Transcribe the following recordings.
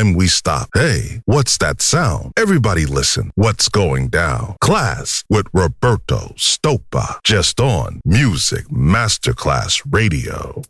Time we stop. Hey, what's that sound? Everybody listen. What's going down? Klass with Roberto Stoppa. Just on Music Masterclass Radio.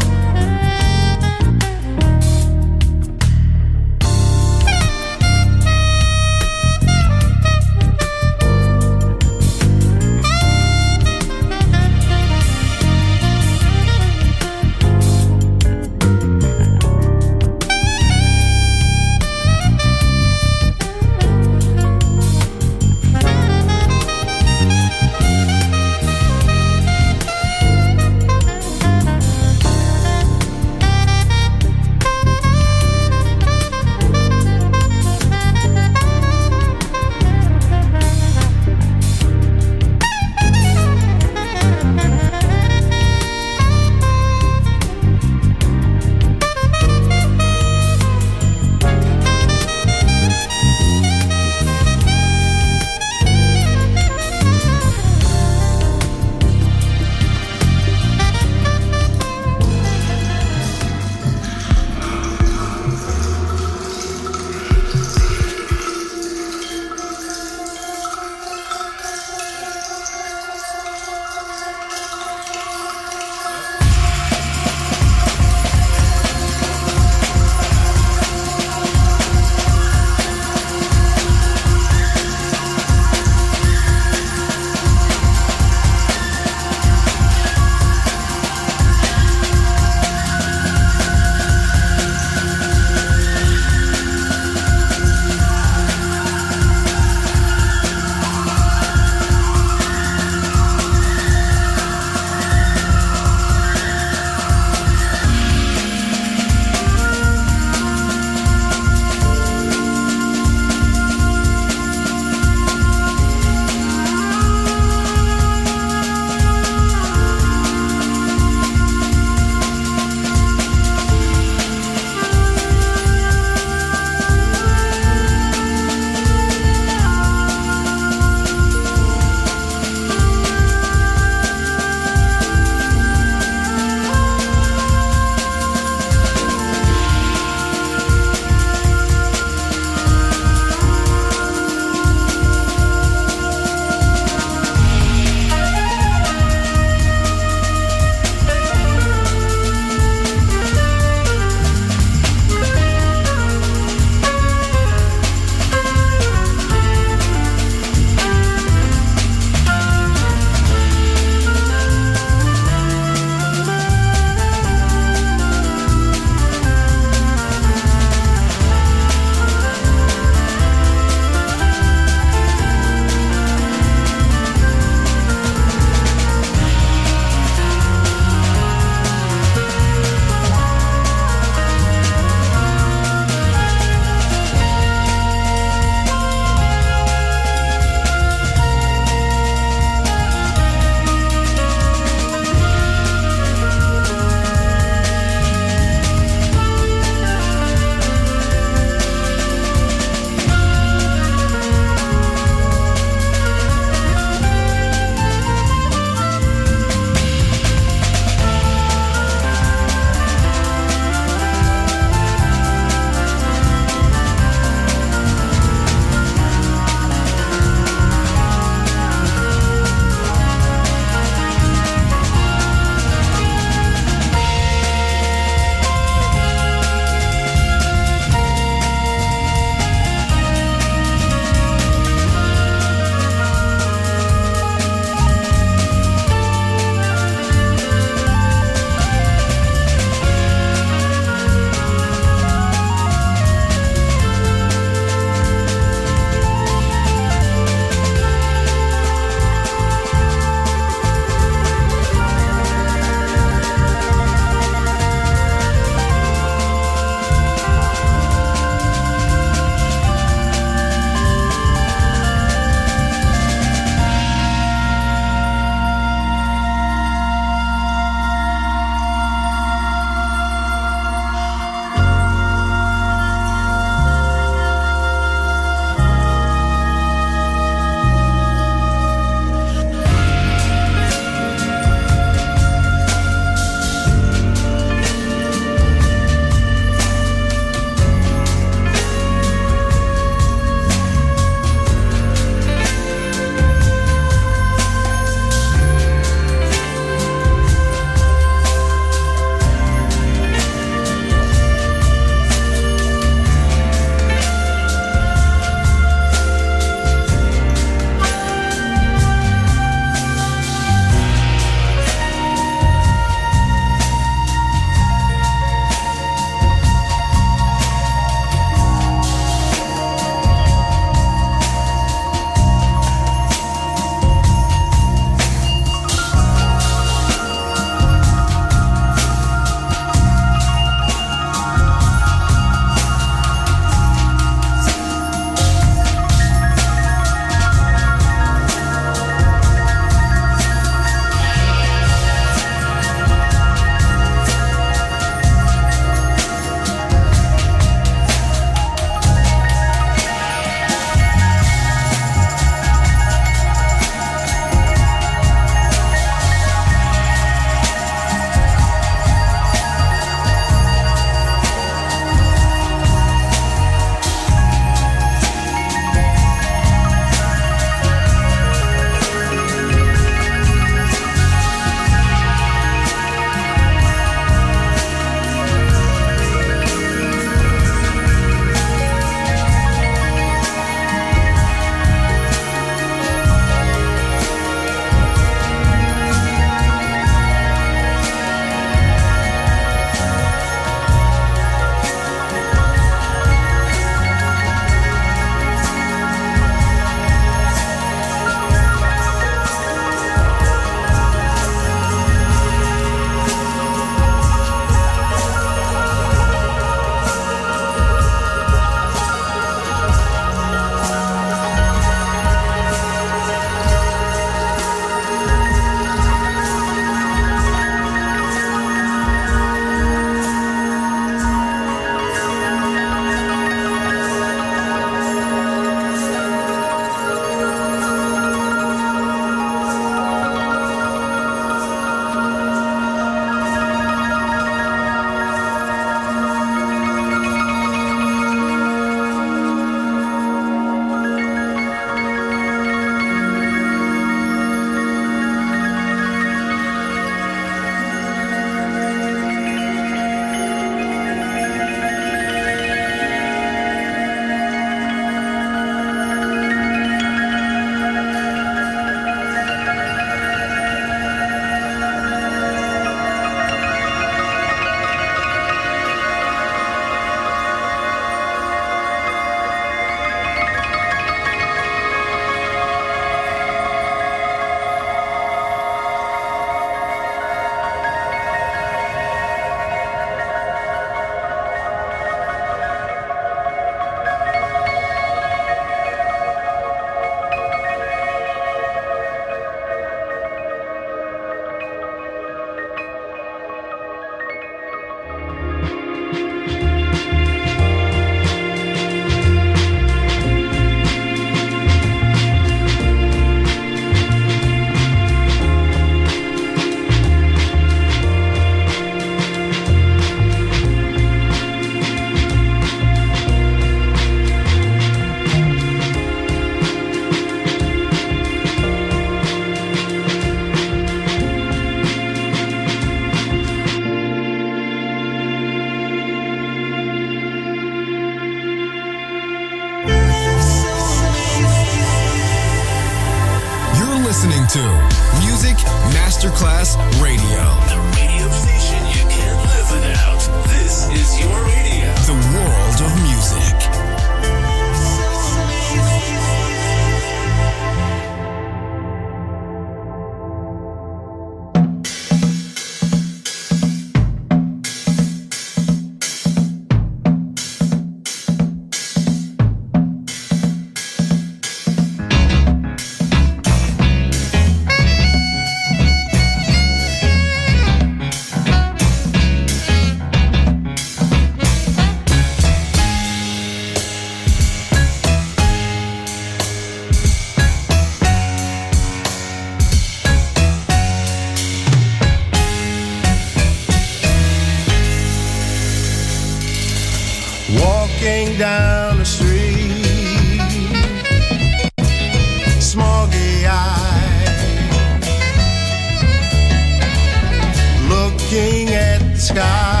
Sky,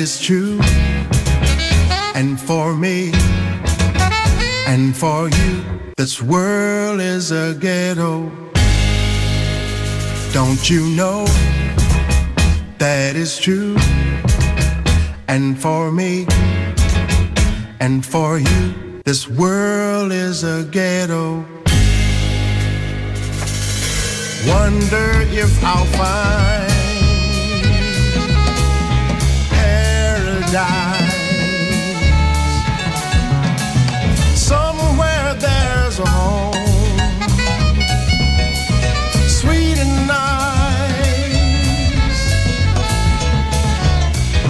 is true? And for me, and for you, this world is a ghetto. Don't you know that is true? And for me, and for you, this world is a ghetto. Wonder if I'll find somewhere there's a home, sweet and nice.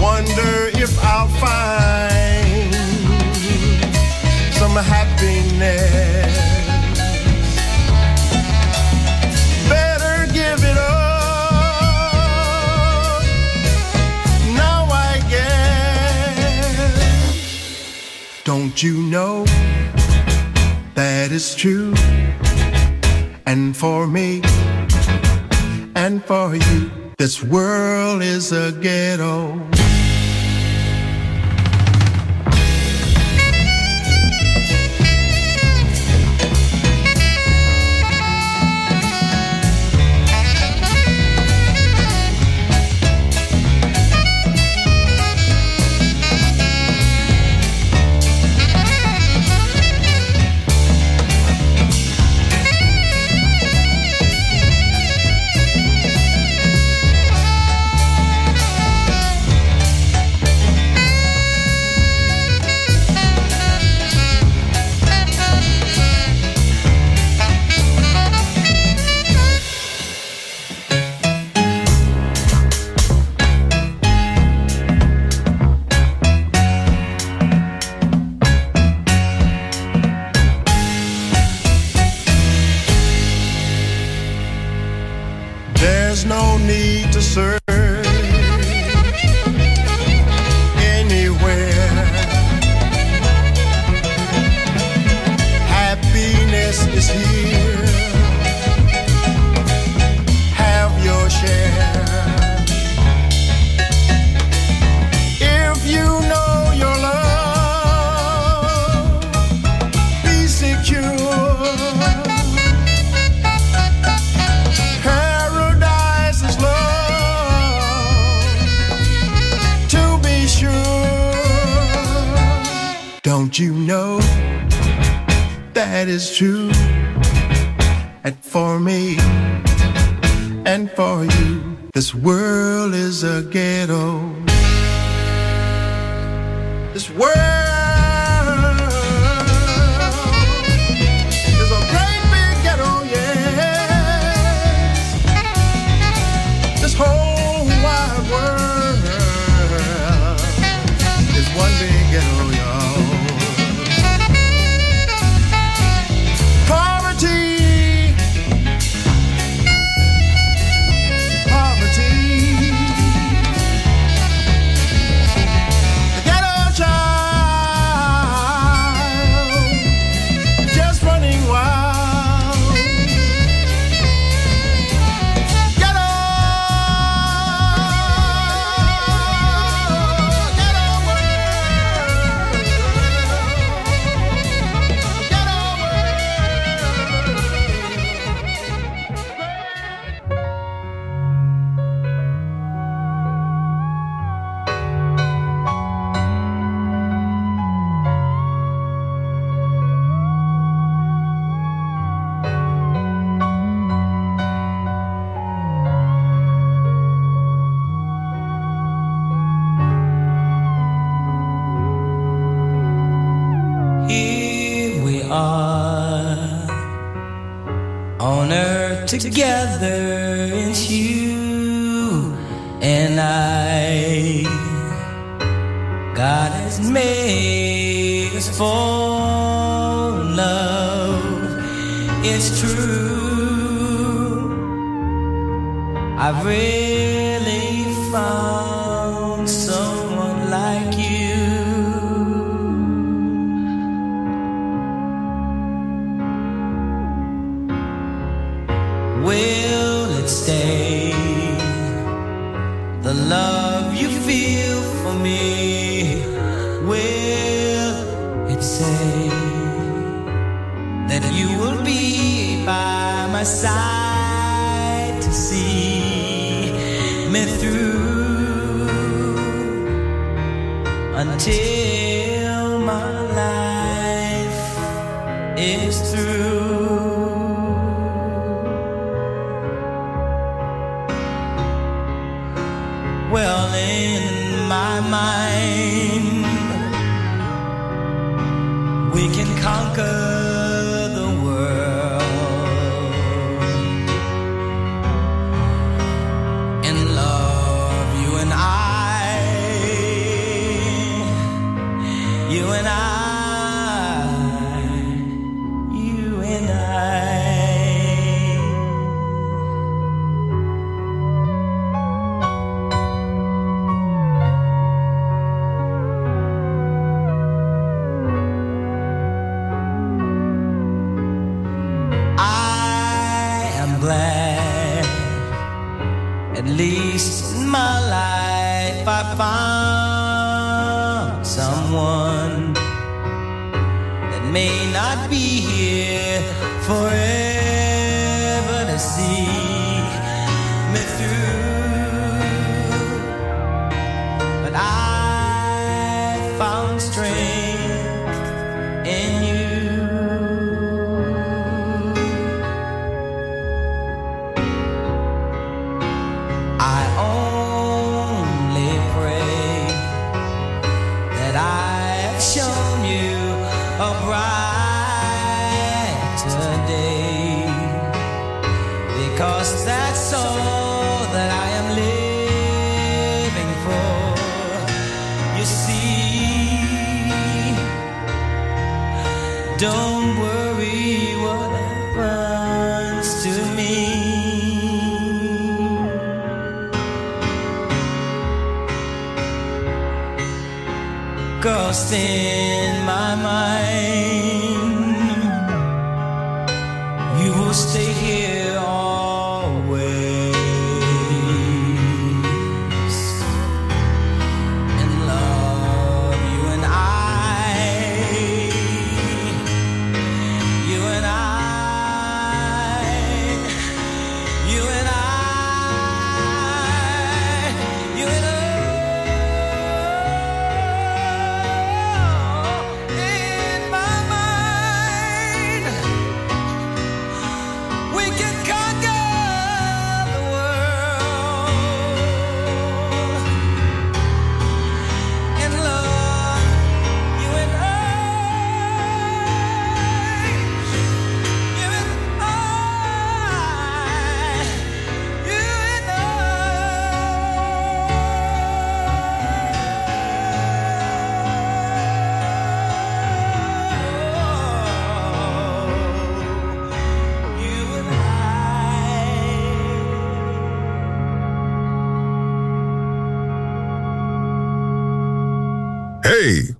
Wonder if I'll find some happiness. Don't you know that is true? And for me, and for you, this world is a ghetto. World will it stay? The love you feel for me, will it say that you will be by my side to see me through? 唱歌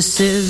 This is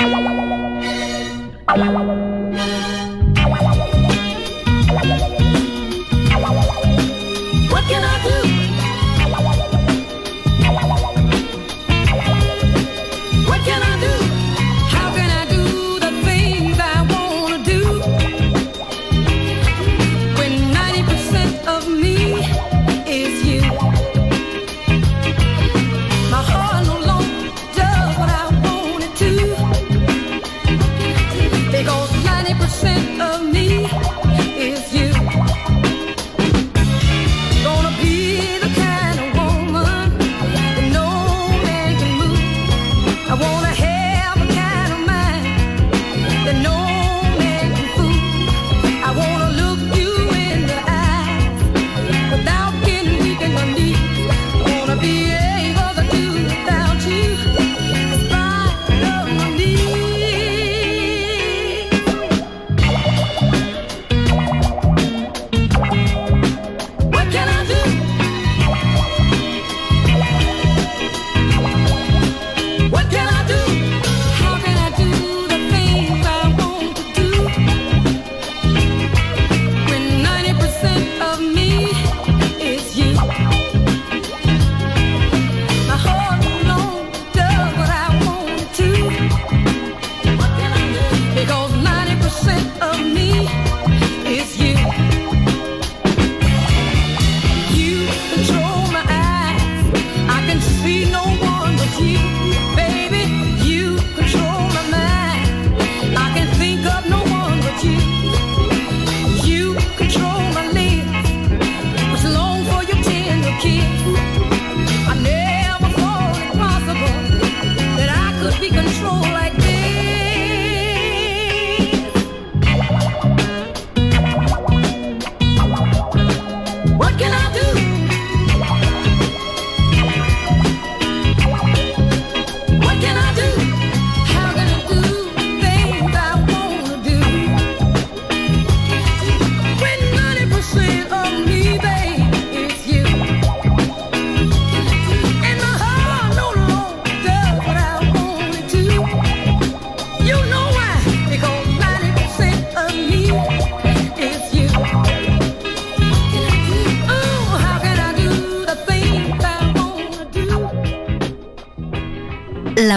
Bye.